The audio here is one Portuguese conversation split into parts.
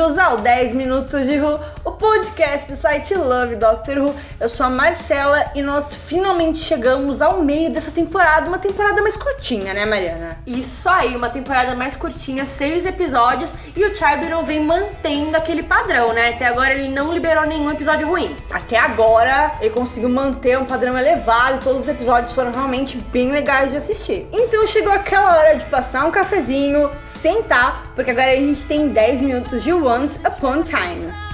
bem-vindos ao 10 Minutos de Who, o podcast do site Love Doctor Who. Eu sou a Marcela e nós finalmente chegamos ao meio dessa temporada, uma temporada mais curtinha, né, Mariana? Isso aí, uma temporada mais curtinha, seis episódios, e o Charbonneau vem mantendo aquele padrão, né? Até agora ele não liberou nenhum episódio ruim. Até agora ele conseguiu manter um padrão elevado, todos os episódios foram realmente bem legais de assistir. Então chegou aquela hora de passar um cafezinho, sentar, porque agora a gente tem 10 minutos de Once Upon Time.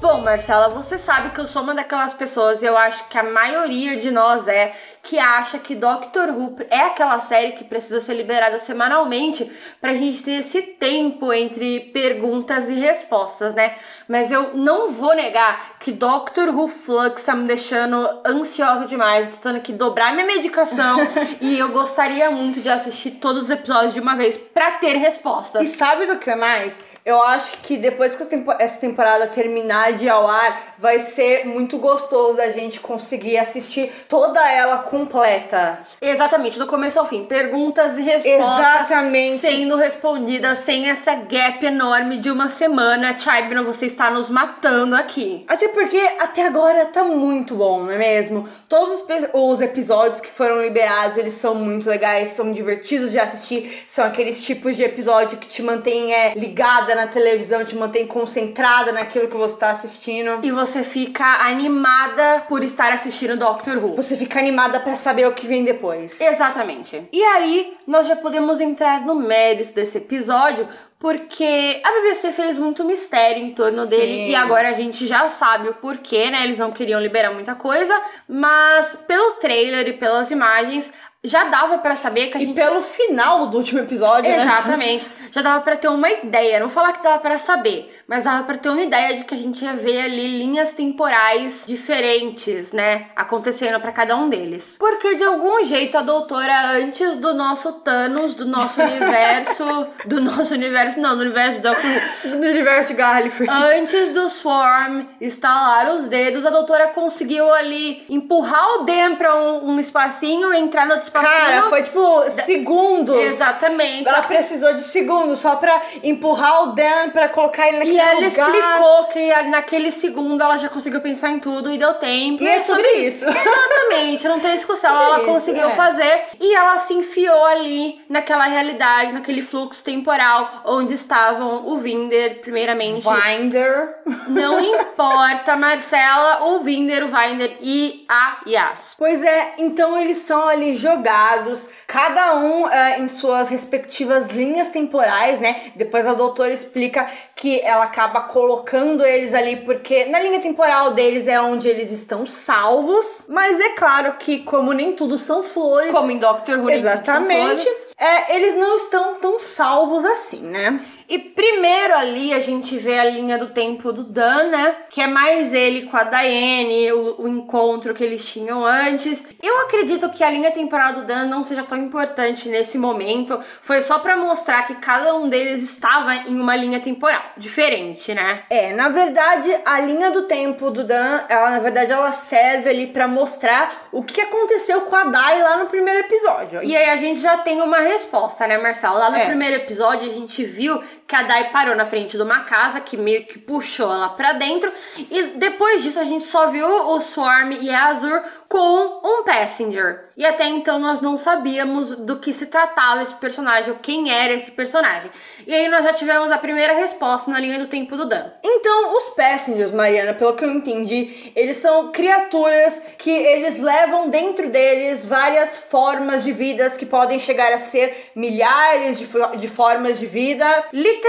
Bom, Marcela, você sabe que eu sou uma daquelas pessoas, e eu acho que a maioria de nós é, que acha que Doctor Who é aquela série que precisa ser liberada semanalmente pra gente ter esse tempo entre perguntas e respostas, né? Mas eu não vou negar que Doctor Who Flux tá me deixando ansiosa demais. Eu tô tendo que dobrar minha medicação e eu gostaria muito de assistir todos os episódios de uma vez pra ter respostas. E sabe do que é mais? Eu acho que depois que essa tempo- essa temporada terminar de ir ao ar, vai ser muito gostoso da gente conseguir assistir toda ela completa. Exatamente, do começo ao fim. Perguntas e respostas Exatamente. sendo respondidas sem essa gap enorme de uma semana. Chibno, você está nos matando aqui. Até porque até agora tá muito bom, não é mesmo? Todos os, episódios que foram liberados, eles são muito legais, são divertidos de assistir, são aqueles tipos de episódio que te mantém é, ligada na televisão, te mantém concentrada naquilo que você tá assistindo. E você fica animada por estar assistindo Doctor Who. Você fica animada pra saber o que vem depois. Exatamente. E aí, nós já podemos entrar no mérito desse episódio, porque a BBC fez muito mistério em torno dele Sim. e agora a gente já sabe o porquê, né? Eles não queriam liberar muita coisa, mas pelo trailer e pelas imagens já dava pra saber que a E gente pelo final do último episódio, né? Exatamente. Já dava pra ter uma ideia, não falar que dava pra saber, mas dava pra ter uma ideia de que a gente ia ver ali linhas temporais diferentes, né, acontecendo pra cada um deles. Porque de algum jeito a doutora antes do nosso Thanos, do nosso universo, do nosso universo, não, do universo do No universo de Gallifrey. Antes do Swarm estalar os dedos, a doutora conseguiu ali empurrar o Dan pra um, um espacinho, entrar no espacinho. Cara, foi tipo segundos. Exatamente. Ela precisou de segundos só pra empurrar o Dan pra colocar ele naquele E ela lugar. explicou que naquele segundo ela já conseguiu pensar em tudo e deu tempo. E é sobre isso. Exatamente, não tem discussão. ela isso, conseguiu é. fazer e ela se enfiou ali naquela realidade, naquele fluxo temporal onde estavam o Vinder, primeiramente. Vinder. Não importa, Marcela, o Vinder, o Vinder e a Yas. Pois é, então eles são ali jogados, cada um eh, em suas respectivas linhas temporais, né? Depois a doutora explica que ela acaba colocando eles ali porque na linha temporal deles é onde eles estão salvos, mas é claro que como nem tudo são flores, Como em Doctor Who. exatamente, é, eles não estão tão salvos assim, né? E primeiro ali a gente vê a linha do tempo do Dan, né? Que é mais ele com a Diane, o, o encontro que eles tinham antes. Eu acredito que a linha temporal do Dan não seja tão importante nesse momento. Foi só pra mostrar que cada um deles estava em uma linha temporal diferente, né? É, na verdade, a linha do tempo do Dan, ela na verdade ela serve ali pra mostrar o que aconteceu com a Dai lá no primeiro episódio. E aí a gente já tem uma resposta, né, Marcelo? Lá no É. primeiro episódio a gente viu que a Dai parou na frente de uma casa que meio que puxou ela pra dentro. E depois disso a gente só viu o Swarm e a Azur com um passenger. E até então nós não sabíamos do que se tratava esse personagem, ou quem era esse personagem. E aí nós já tivemos a primeira resposta na linha do tempo do Dan. Então, os Passengers, Mariana, pelo que eu entendi, eles são criaturas que eles levam dentro deles várias formas de vidas que podem chegar a ser milhares de, de formas de vida. Literalmente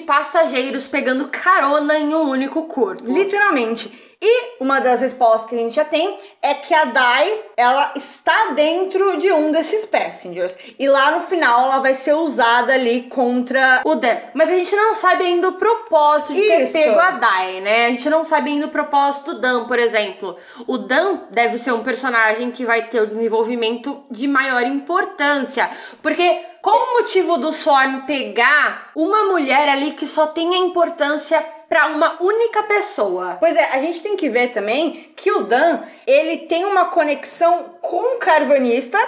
passageiros pegando carona em um único corpo. Literalmente. E uma das respostas que a gente já tem é que a Dai, ela está dentro de um desses passengers. E lá no final ela vai ser usada ali contra o Dan. Mas a gente não sabe ainda o propósito de Isso. ter pego a Dai, né? A gente não sabe ainda o propósito do Dan, por exemplo. O Dan deve ser um personagem que vai ter o desenvolvimento de maior importância. Porque qual o motivo do Swarm pegar uma mulher ali que só tem a importância pra uma única pessoa. Pois é, a gente tem que ver também que o Dan, ele tem uma conexão com o Carvanista,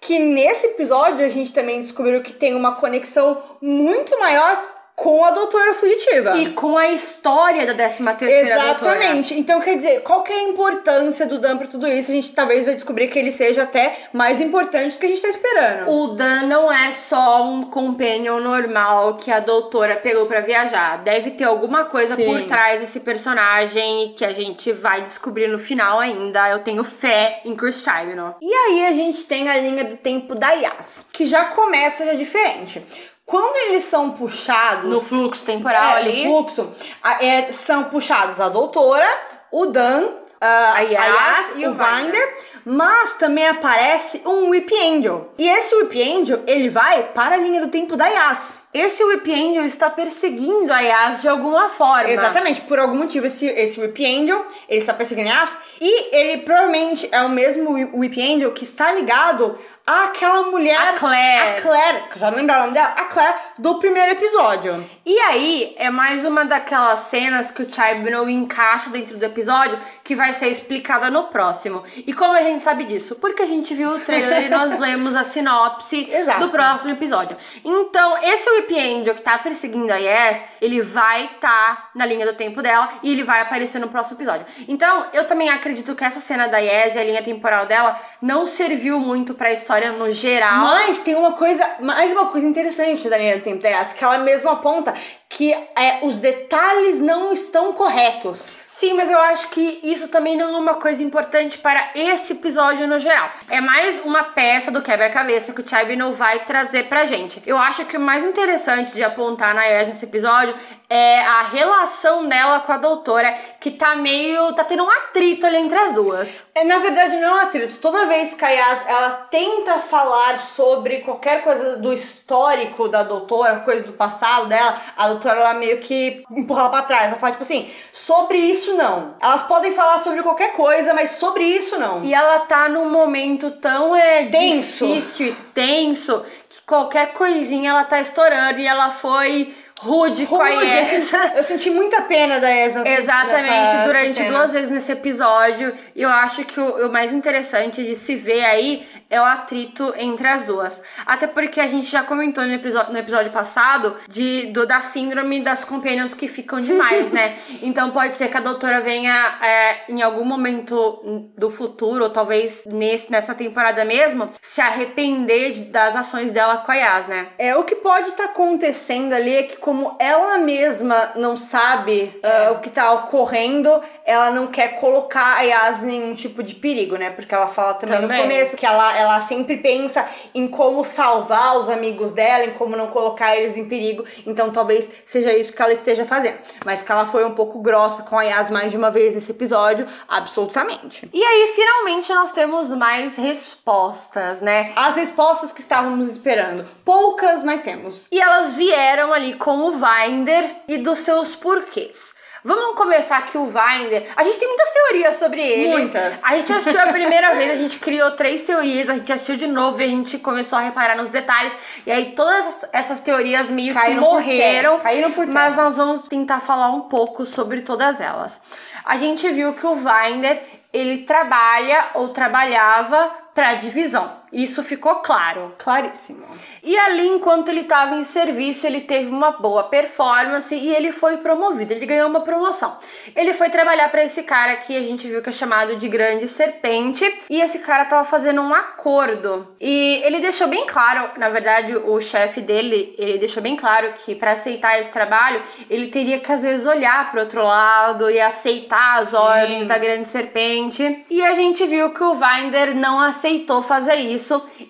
que nesse episódio a gente também descobriu que tem uma conexão muito maior com a Doutora Fugitiva. E com a história da 13 terceira doutora. Exatamente. Então, quer dizer, qual que é a importância do Dan pra tudo isso? A gente talvez vai descobrir que ele seja até mais importante do que a gente tá esperando. O Dan não é só um companion normal que a doutora pegou pra viajar. Deve ter alguma coisa Sim. por trás desse personagem que a gente vai descobrir no final ainda. Eu tenho fé em Chris Chibnall. E aí a gente tem a linha do tempo da Yas, que já começa já diferente. Quando eles são puxados No fluxo temporal é, ali. no fluxo, a- é, são puxados a doutora, o Dan, a, A Yas e o o Vinder, mas também aparece um Whip Angel. E esse Whip Angel, ele vai para a linha do tempo da Yas. Esse Whip Angel está perseguindo a Yas de alguma forma. Exatamente, por algum motivo esse, esse Whip Angel, ele está perseguindo a Yas, e ele provavelmente é o mesmo Whip- Angel que está ligado àquela mulher... A Claire. A Claire, que eu já não lembro o nome dela, a Claire do primeiro episódio. E aí, é mais uma daquelas cenas que o Chibnall encaixa dentro do episódio que vai ser explicada no próximo. E como a gente sabe disso? Porque a gente viu o trailer e nós lemos a sinopse Exato. do próximo episódio. Então, esse Whip Angel que tá perseguindo a Yes, ele vai estar na linha do tempo dela e ele vai aparecer no próximo episódio. Então, eu também acredito que essa cena da Yes e a linha temporal dela não serviu muito pra história no geral. Mas tem uma coisa, mais uma coisa interessante da linha do tempo da Yas, que ela mesmo aponta que é, os detalhes não estão corretos. Sim, mas eu acho que isso também não é uma coisa importante para esse episódio no geral. É mais uma peça do quebra-cabeça que o Chibnall vai trazer pra gente. Eu acho que o mais interessante de apontar na Yas nesse episódio é a relação dela com a doutora, que tá meio. tá tendo um atrito ali entre as duas. É, na verdade, não é um atrito. Toda vez que a Yas, ela tenta falar sobre qualquer coisa do histórico da doutora, coisa do passado dela, a doutora, ela meio que empurra ela pra trás. Ela fala, tipo assim, sobre isso não. Elas podem falar sobre qualquer coisa, mas sobre isso não. E ela tá num momento tão é, Tenso. difícil e tenso que qualquer coisinha ela tá estourando e ela foi rude, com a Yes. Eu senti muita pena da nessa- Exatamente, durante cena. duas vezes nesse episódio. E eu acho que o, o mais interessante de se ver aí é o atrito entre as duas. Até porque a gente já comentou no episódio, no episódio passado de, do, da síndrome das companions que ficam demais, né? Então pode ser que a doutora venha é, em algum momento do futuro, ou talvez nesse, nessa temporada mesmo, se arrepender de- das ações dela com a Yas, né? É, o que pode estar acontecendo ali é que, como ela mesma não sabe ah, o que tá ocorrendo, ela não quer colocar a Yas em nenhum tipo de perigo, né? Porque ela fala também, Também. no começo que ela, ela sempre pensa em como salvar os amigos dela, em como não colocar eles em perigo. Então talvez seja isso que ela esteja fazendo. Mas que ela foi um pouco grossa com a Yas mais de uma vez nesse episódio, absolutamente. E aí, finalmente, nós temos mais respostas, né? As respostas que estávamos esperando. Poucas, mas temos. E elas vieram ali com o Vinder e dos seus porquês. Vamos começar aqui o Vinder. A gente tem muitas teorias sobre ele. Muitas. A gente assistiu a primeira vez, a gente criou três teorias, a gente assistiu de novo e a gente começou a reparar nos detalhes. E aí todas essas- teorias meio que Caíram por morreram. terra, caíram por mas terra. nós vamos tentar falar um pouco sobre todas elas. A gente viu que o Vinder, ele trabalha ou trabalhava para divisão. Isso ficou claro. Claríssimo. E ali, enquanto ele estava em serviço, ele teve uma boa performance e ele foi promovido, ele ganhou uma promoção. Ele foi trabalhar para esse cara que a gente viu que é chamado de Grande Serpente, e esse cara tava fazendo um acordo. E ele deixou bem claro, na verdade, o chefe dele, ele deixou bem claro que para aceitar esse trabalho, ele teria que às vezes olhar para outro lado e aceitar as ordens da Grande Serpente. E a gente viu que o Vinder não aceitou fazer isso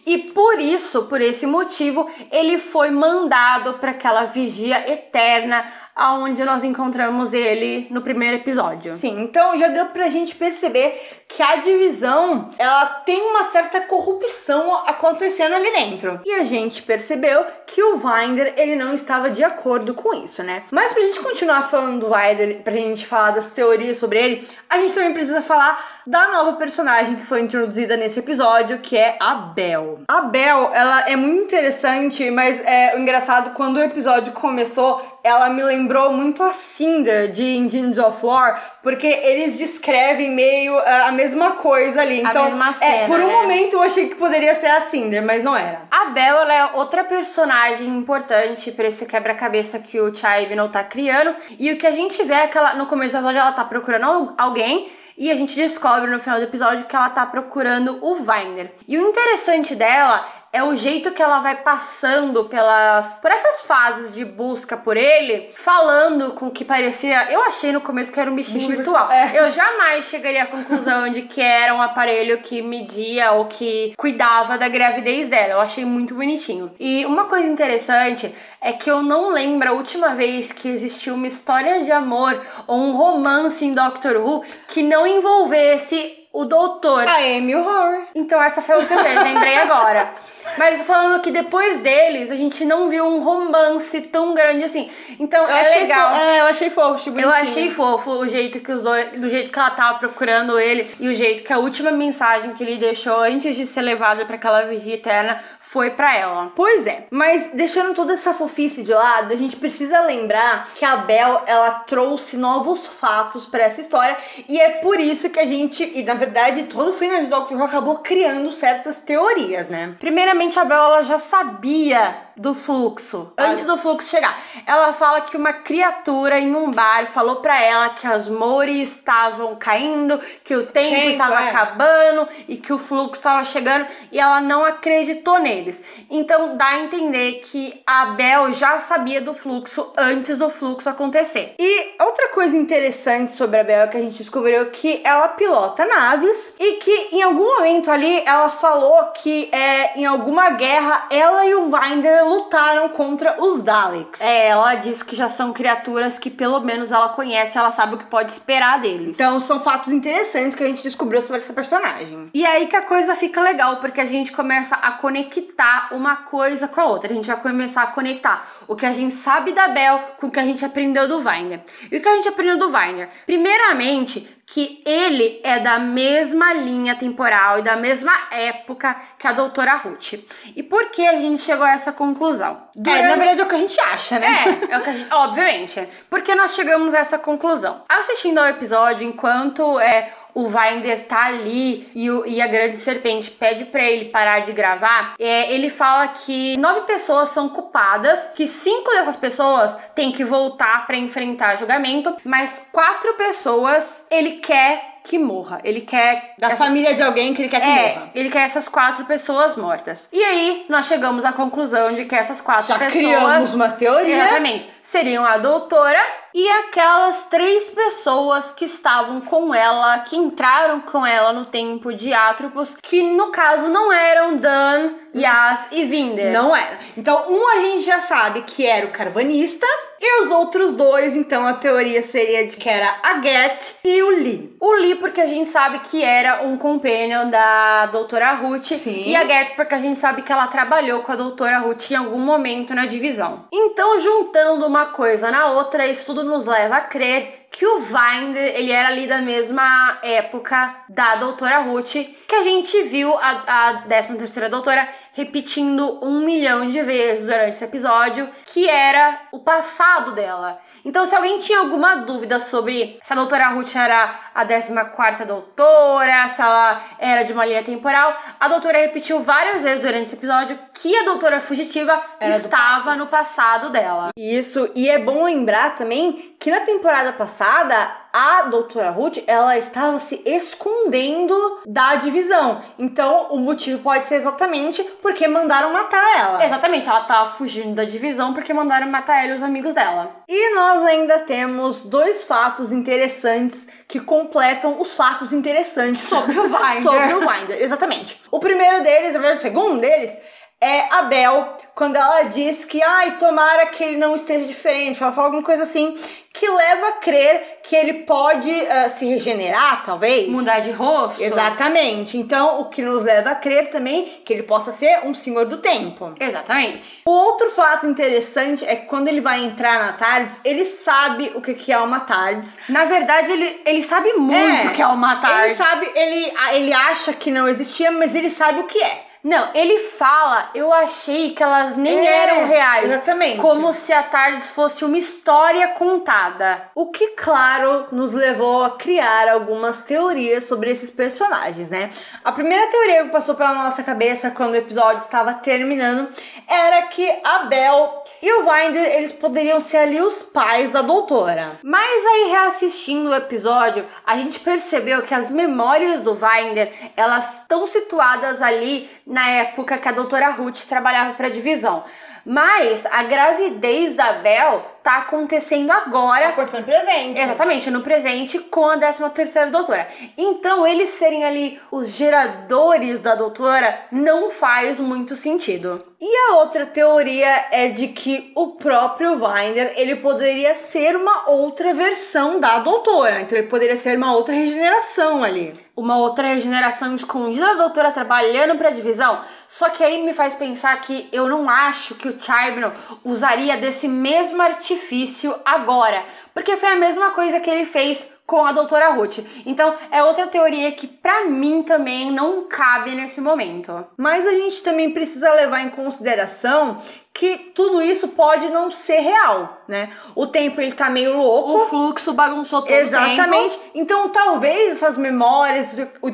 e por isso, por esse motivo, ele foi mandado para aquela vigia eterna aonde nós encontramos ele no primeiro episódio. Sim, então já deu pra gente perceber que a divisão, ela tem uma certa corrupção acontecendo ali dentro. E a gente percebeu que o Vinder, ele não estava de acordo com isso, né? Mas pra gente continuar falando do Vinder, pra gente falar das teorias sobre ele, a gente também precisa falar da nova personagem que foi introduzida nesse episódio, que é a Bel. A Bel, ela é muito interessante, mas é engraçado quando o episódio começou, ela me lembrou muito a Cinder de Engines of War, porque eles descrevem meio ah, a mesma coisa ali. A Então, mesma é, cena, por um né? momento eu achei que poderia ser a Cinder, mas não era. A Belle é outra personagem importante pra esse quebra-cabeça que o Chibnall tá criando. E o que a gente vê é que ela, no começo do episódio ela tá procurando al- alguém. E a gente descobre no final do episódio que ela tá procurando o Vinder. E o interessante dela é o jeito que ela vai passando pelas por essas fases de busca por ele, falando com o que parecia. Eu achei no começo que era um bichinho, Bichinho virtual. virtual, é. Eu jamais chegaria à conclusão de que era um aparelho que media ou que cuidava da gravidez dela. Eu achei muito bonitinho. E uma coisa interessante é que eu não lembro a última vez que existiu uma história de amor ou um romance em Doctor Who que não envolvesse o doutor. A Amy Horror. Então essa foi a última vez, lembrei agora. Mas falando que depois deles, a gente não viu um romance tão grande assim. Então Eu é legal. fo- É, eu achei fofo, achei Eu bonitinho. achei fofo o jeito que os dois, do jeito que ela tava procurando ele e o jeito que a última mensagem que ele deixou antes de ser levado pra aquela vigia eterna foi pra ela. Pois é, mas deixando toda essa fofice de lado, a gente precisa lembrar que a Bel ela trouxe novos fatos pra essa história e é por isso que a gente, e na verdade todo o final de Doctor Who acabou criando certas teorias, né? Primeiramente, a Bel ela já sabia do fluxo, antes do fluxo chegar. Ela fala que uma criatura em um bar falou pra ela que as Mori estavam caindo, que o tempo, Tempo, estava é. acabando e que o fluxo estava chegando e ela não acreditou neles. Então dá a entender que a Bel já sabia do fluxo antes do fluxo acontecer. E outra coisa interessante sobre a Bel é que a gente descobriu que ela pilota naves e que em algum momento ali ela falou que é, em alguma guerra ela e o Vinder lutaram contra os Daleks. É, ela diz que já são criaturas que pelo menos ela conhece, ela sabe o que pode esperar deles. Então são fatos interessantes que a gente descobriu sobre essa personagem. E aí que a coisa fica legal, porque a gente começa a conectar uma coisa com a outra. A gente vai começar a conectar o que a gente sabe da Bel com o que a gente aprendeu do Viner. E o que a gente aprendeu do Viner? Primeiramente, que ele é da mesma linha temporal e da mesma época que a doutora Ruth. E por que a gente chegou a essa conclusão? É, na verdade é o que a gente acha, né? É, é o que a gente, obviamente. Porque nós chegamos a essa conclusão. Assistindo ao episódio, enquanto é, o Vinder tá ali e, o- e a grande serpente pede pra ele parar de gravar, é, ele fala que nove pessoas são culpadas, que cinco dessas pessoas têm que voltar pra enfrentar julgamento, mas quatro pessoas ele quer que morra. Ele quer Da essa- família de alguém que ele quer que é, morra. ele quer essas quatro pessoas mortas. E aí, nós chegamos à conclusão de que essas quatro Já pessoas. criamos uma teoria. Exatamente. Seriam a doutora e aquelas três pessoas que estavam com ela, que entraram com ela no tempo de Atropos, que no caso não eram Dan, Yas e Vinder. Não era. Então, um a gente já sabe que era o carvanista, e os outros dois, então a teoria seria de que era a Get e o Lee. O Lee, porque a gente sabe que era um companion da doutora Ruth. Sim. E a Get, porque a gente sabe que ela trabalhou com a doutora Ruth em algum momento na divisão. Então, juntando uma coisa na outra, isso tudo nos leva a crer que o Vinder, ele era ali da mesma época da doutora Ruth, que a gente viu a, a 13 terceira doutora repetindo um milhão de vezes durante esse episódio, que era o passado dela. Então, se alguém tinha alguma dúvida sobre se a doutora Ruth era a 14 doutora, se ela era de uma linha temporal, a doutora repetiu várias vezes durante esse episódio que a doutora fugitiva Era do estava no passado dela. Isso, e é bom lembrar também que na temporada passada, a doutora Ruth, ela estava se escondendo da divisão. Então, o motivo pode ser exatamente porque mandaram matar ela. Exatamente, ela tava fugindo da divisão porque mandaram matar ela e os amigos dela. E nós ainda temos dois fatos interessantes que completam os fatos interessantes Sobre o Vinder. sobre o Vinder, exatamente. O primeiro deles, na verdade, o segundo deles, é a Bel, quando ela diz que, ai, tomara que ele não esteja diferente. Ela fala alguma coisa assim que leva a crer que ele pode ah, se regenerar, talvez. Mudar de rosto. Exatamente. Então, o que nos leva a crer também que ele possa ser um senhor do tempo. Exatamente. O outro fato interessante é que quando ele vai entrar na TARDIS, ele sabe o que é uma TARDIS. Na verdade, ele, ele sabe muito É, que é uma tarde. Ele sabe, ele, ele acha que não existia, mas ele sabe o que é. Não, ele fala, eu achei que elas nem É, eram reais. exatamente. Como se a TARDIS fosse uma história contada. O que, claro, nos levou a criar algumas teorias sobre esses personagens, né? A primeira teoria que passou pela nossa cabeça quando o episódio estava terminando era que a Bel e o Winder, eles poderiam ser ali os pais da doutora. Mas aí, reassistindo o episódio, a gente percebeu que as memórias do Winder, elas estão situadas ali na época que a doutora Ruth trabalhava para a divisão. Mas a gravidez da Bel tá acontecendo agora acontecendo presente. Exatamente, no presente com a 13 terceira doutora. Então, eles serem ali os geradores da doutora não faz muito sentido. E a outra teoria é de que o próprio Winder, ele poderia ser uma outra versão da doutora. Então ele poderia ser uma outra regeneração ali. Uma outra regeneração escondida da doutora trabalhando pra divisão. Só que aí me faz pensar que eu não acho que o Chibnall usaria desse mesmo artifício agora. Porque foi a mesma coisa que ele fez com a doutora Ruth. Então é outra teoria que pra mim também não cabe nesse momento. Mas a gente também precisa levar em consideração que tudo isso pode não ser real, né? O tempo ele tá meio louco. O fluxo bagunçou todo Exatamente. o tempo. Então, talvez essas memórias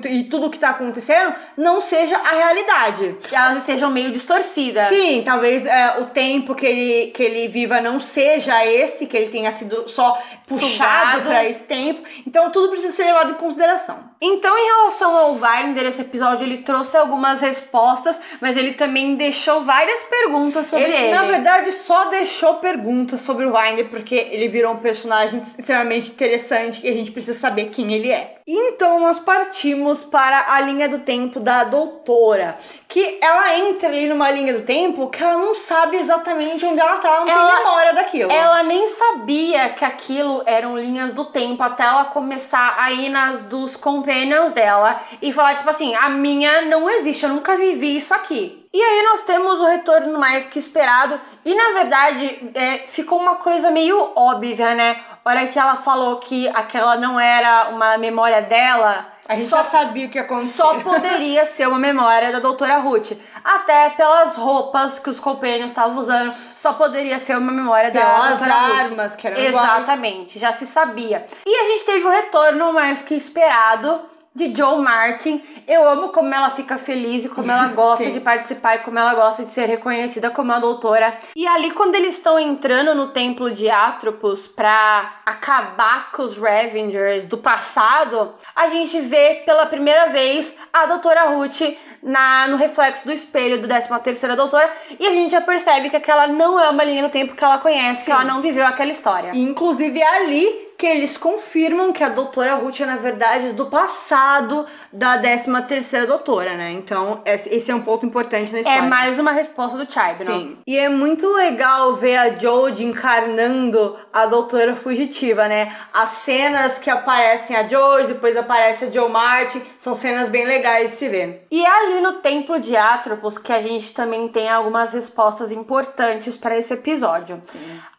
e tudo que tá acontecendo não seja a realidade. Que elas estejam meio distorcidas. Sim, talvez é, o tempo que ele, que ele viva não seja esse, que ele tenha sido só puxado para esse tempo. Então, tudo precisa ser levado em consideração. Então, em relação ao Winder, esse episódio ele trouxe algumas respostas, mas ele também deixou várias perguntas sobre ele. Ele, na verdade, só deixou perguntas sobre o Winder porque ele virou um personagem extremamente interessante e a gente precisa saber quem ele é. Então nós partimos para a linha do tempo da doutora, que ela entra ali numa linha do tempo que ela não sabe exatamente onde ela tá, não Ela- tem memória daquilo. Ela nem sabia que aquilo eram linhas do tempo até ela começar a ir nas dos companions dela e falar, tipo assim, a minha não existe, eu nunca vivi isso aqui. E aí nós temos o retorno mais que esperado. E na verdade, é, ficou uma coisa meio óbvia, né? Hora que ela falou que aquela não era uma memória dela. A gente só sabia o que ia acontecer. só poderia ser uma memória da doutora Ruth. Até pelas roupas que os companions estavam usando, só poderia ser uma memória da Pelas doutora Ruth. armas que eram iguais. Exatamente, já se sabia. E a gente teve o retorno mais que esperado de Joe Martin. Eu amo como ela fica feliz e como ela gosta Sim. de participar e como ela gosta de ser reconhecida como a doutora. E ali quando eles estão entrando no templo de Atropos pra acabar com os Ravengers do passado, a gente vê pela primeira vez a doutora Ruth na, no reflexo do espelho do 13 terceira doutora e a gente já percebe que aquela não é uma linha do tempo que ela conhece, que Sim. ela não viveu aquela história. Inclusive é ali que eles confirmam que a doutora Ruth é, na verdade, do passado da 13 terceira doutora, né? Então, esse é um ponto importante na história. É mais uma resposta do Chibnall. Sim. E é muito legal ver a Jodie encarnando a doutora fugitiva, né? As cenas que aparecem a Jodie, depois aparece a Joe Martin, são cenas bem legais de se ver. E é ali no Templo de Atropos que a gente também tem algumas respostas importantes para esse episódio.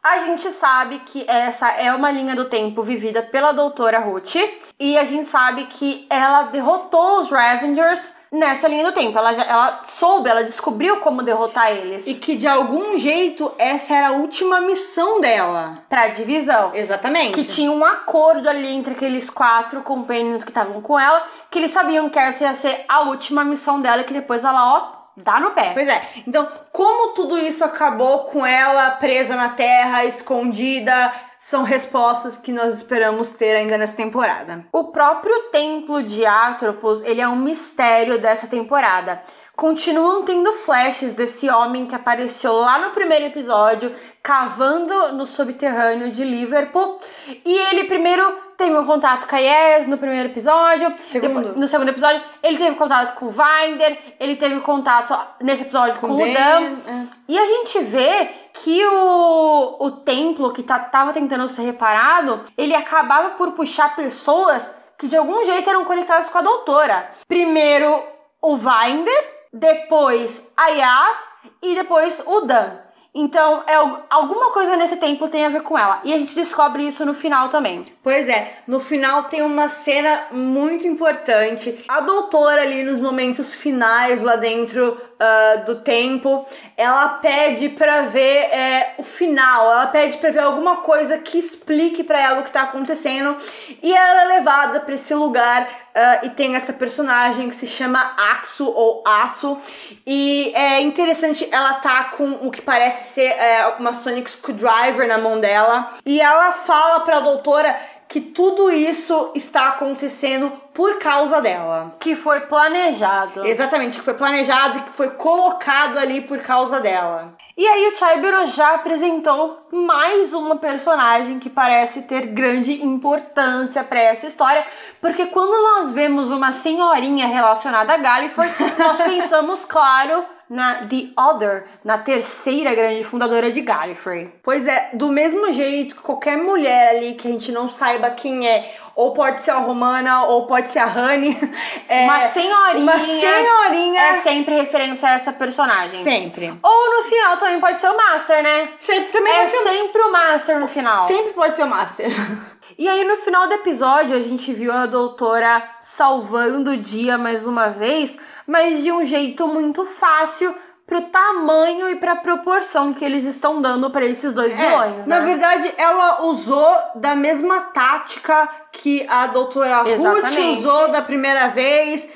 A gente sabe que essa é uma linha do tempo vivida pela doutora Ruth. E a gente sabe que ela derrotou os Ravengers nessa linha do tempo. Ela, já, ela soube, ela descobriu como derrotar eles E que de algum jeito essa era a última missão dela. pra divisão. Exatamente. Que tinha um acordo ali entre aqueles quatro companions que estavam com ela, que eles sabiam que essa ia ser a última missão dela, e que depois ela, ó, dá no pé. Pois é. Então, como tudo isso acabou com ela presa na terra, escondida, são respostas que nós esperamos ter ainda nessa temporada. O próprio templo de Atropos, ele é um mistério dessa temporada. Continuam tendo flashes desse homem que apareceu lá no primeiro episódio, cavando no subterrâneo de Liverpool. E ele primeiro teve um contato com a Yes no primeiro episódio. Segundo. Depois- no segundo episódio, ele teve contato com o Winder. Ele teve contato nesse episódio com, Com o Dan, Dan. é. E a gente vê que o, o templo que tá, tava tentando ser reparado, ele acabava por puxar pessoas que de algum jeito eram conectadas com a doutora. Primeiro o Winder, depois a Yas e depois o Dan. Então, é, al- alguma coisa nesse tempo tem a ver com ela. E a gente descobre isso no final também. Pois é, no final tem uma cena muito importante. A doutora ali nos momentos finais lá dentro ah, do tempo, ela pede pra ver é, o final, ela pede pra ver alguma coisa que explique pra ela o que tá acontecendo. E ela é levada pra esse lugar ah, e tem essa personagem que se chama Axo ou Aço. E é interessante, ela tá com o que parece ser é, uma Sonic Screwdriver na mão dela. E ela fala pra doutora que tudo isso está acontecendo por causa dela. Que foi planejado. Exatamente, que foi planejado e que foi colocado ali por causa dela. E aí o Chaibiro já apresentou mais uma personagem que parece ter grande importância para essa história, porque quando nós vemos uma senhorinha relacionada a Gallifrey, nós pensamos, claro, na The Other, na terceira grande fundadora de Gallifrey. Pois é, do mesmo jeito que qualquer mulher ali que a gente não saiba quem é, ou pode ser a Romana, ou pode ser a Honey. é, Uma senhorinha. Uma senhorinha. É sempre referência a essa personagem. Sempre. Ou no final também pode ser o Master, né? Sempre também É sempre o Master no final. Sempre pode ser o Master. E aí, no final do episódio, a gente viu a doutora salvando o dia mais uma vez, mas de um jeito muito fácil pro tamanho e pra proporção que eles estão dando pra esses dois vilões, É, Na né? verdade, ela usou da mesma tática que a doutora Ruth usou da primeira vez.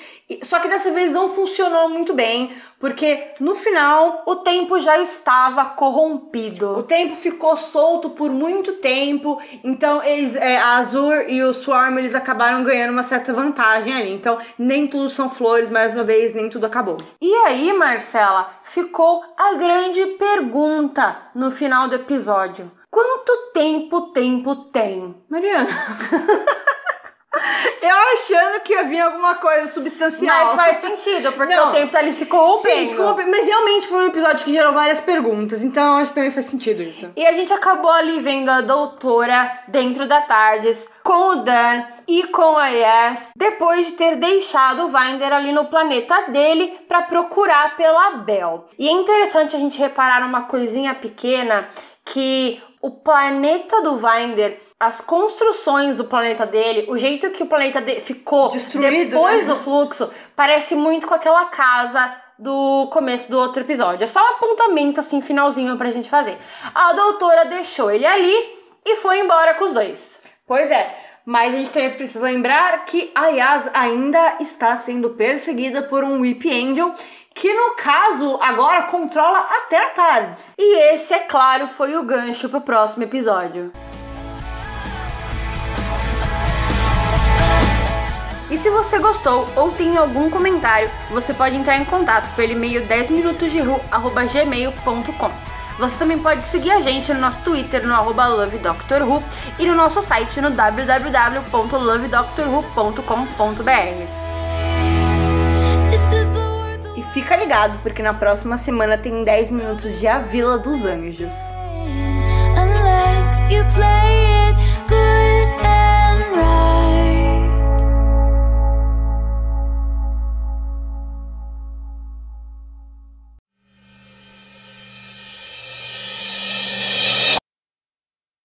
Só que dessa vez não funcionou muito bem, porque no final O tempo já estava o corrompido. tempo ficou solto por muito tempo, então eles, é, a Azur e o Swarm, eles acabaram ganhando uma certa vantagem ali. Então, nem tudo são flores, mais uma vez, nem tudo acabou. E aí, Marcela, ficou a grande pergunta no final do episódio. Quanto tempo o tempo tem? Mariana. Eu achando que ia vir alguma coisa substancial. Mas faz sentido, porque Não. o tempo tá ali se corrompendo. Sim, desculpa, mas realmente foi um episódio que gerou várias perguntas, então acho que também faz sentido isso. E a gente acabou ali vendo a doutora dentro da TARDIS com o Dan e com a Yes, depois de ter deixado o Vinder ali no planeta dele para procurar pela Bel. E é interessante a gente reparar numa coisinha pequena que o planeta do Vinder, as construções do planeta dele, o jeito que o planeta dele ficou Destruído, depois né? do fluxo, parece muito com aquela casa do começo do outro episódio. É só um apontamento assim, finalzinho pra gente fazer. A doutora deixou ele ali e foi embora com os dois. Pois é, mas a gente também precisa lembrar que a Yas ainda está sendo perseguida por um Whip Angel, que no caso agora controla até a Tardes. E esse, é claro, foi o gancho pro próximo episódio. se você gostou ou tem algum comentário, você pode entrar em contato pelo e-mail 10minutosderu.gmail.com. Você também pode seguir a gente no nosso Twitter no arroba lovedoctorwho e no nosso site no www.lovedoctorwho.com.br. E fica ligado, porque na próxima semana tem 10 minutos de A Vila dos Anjos.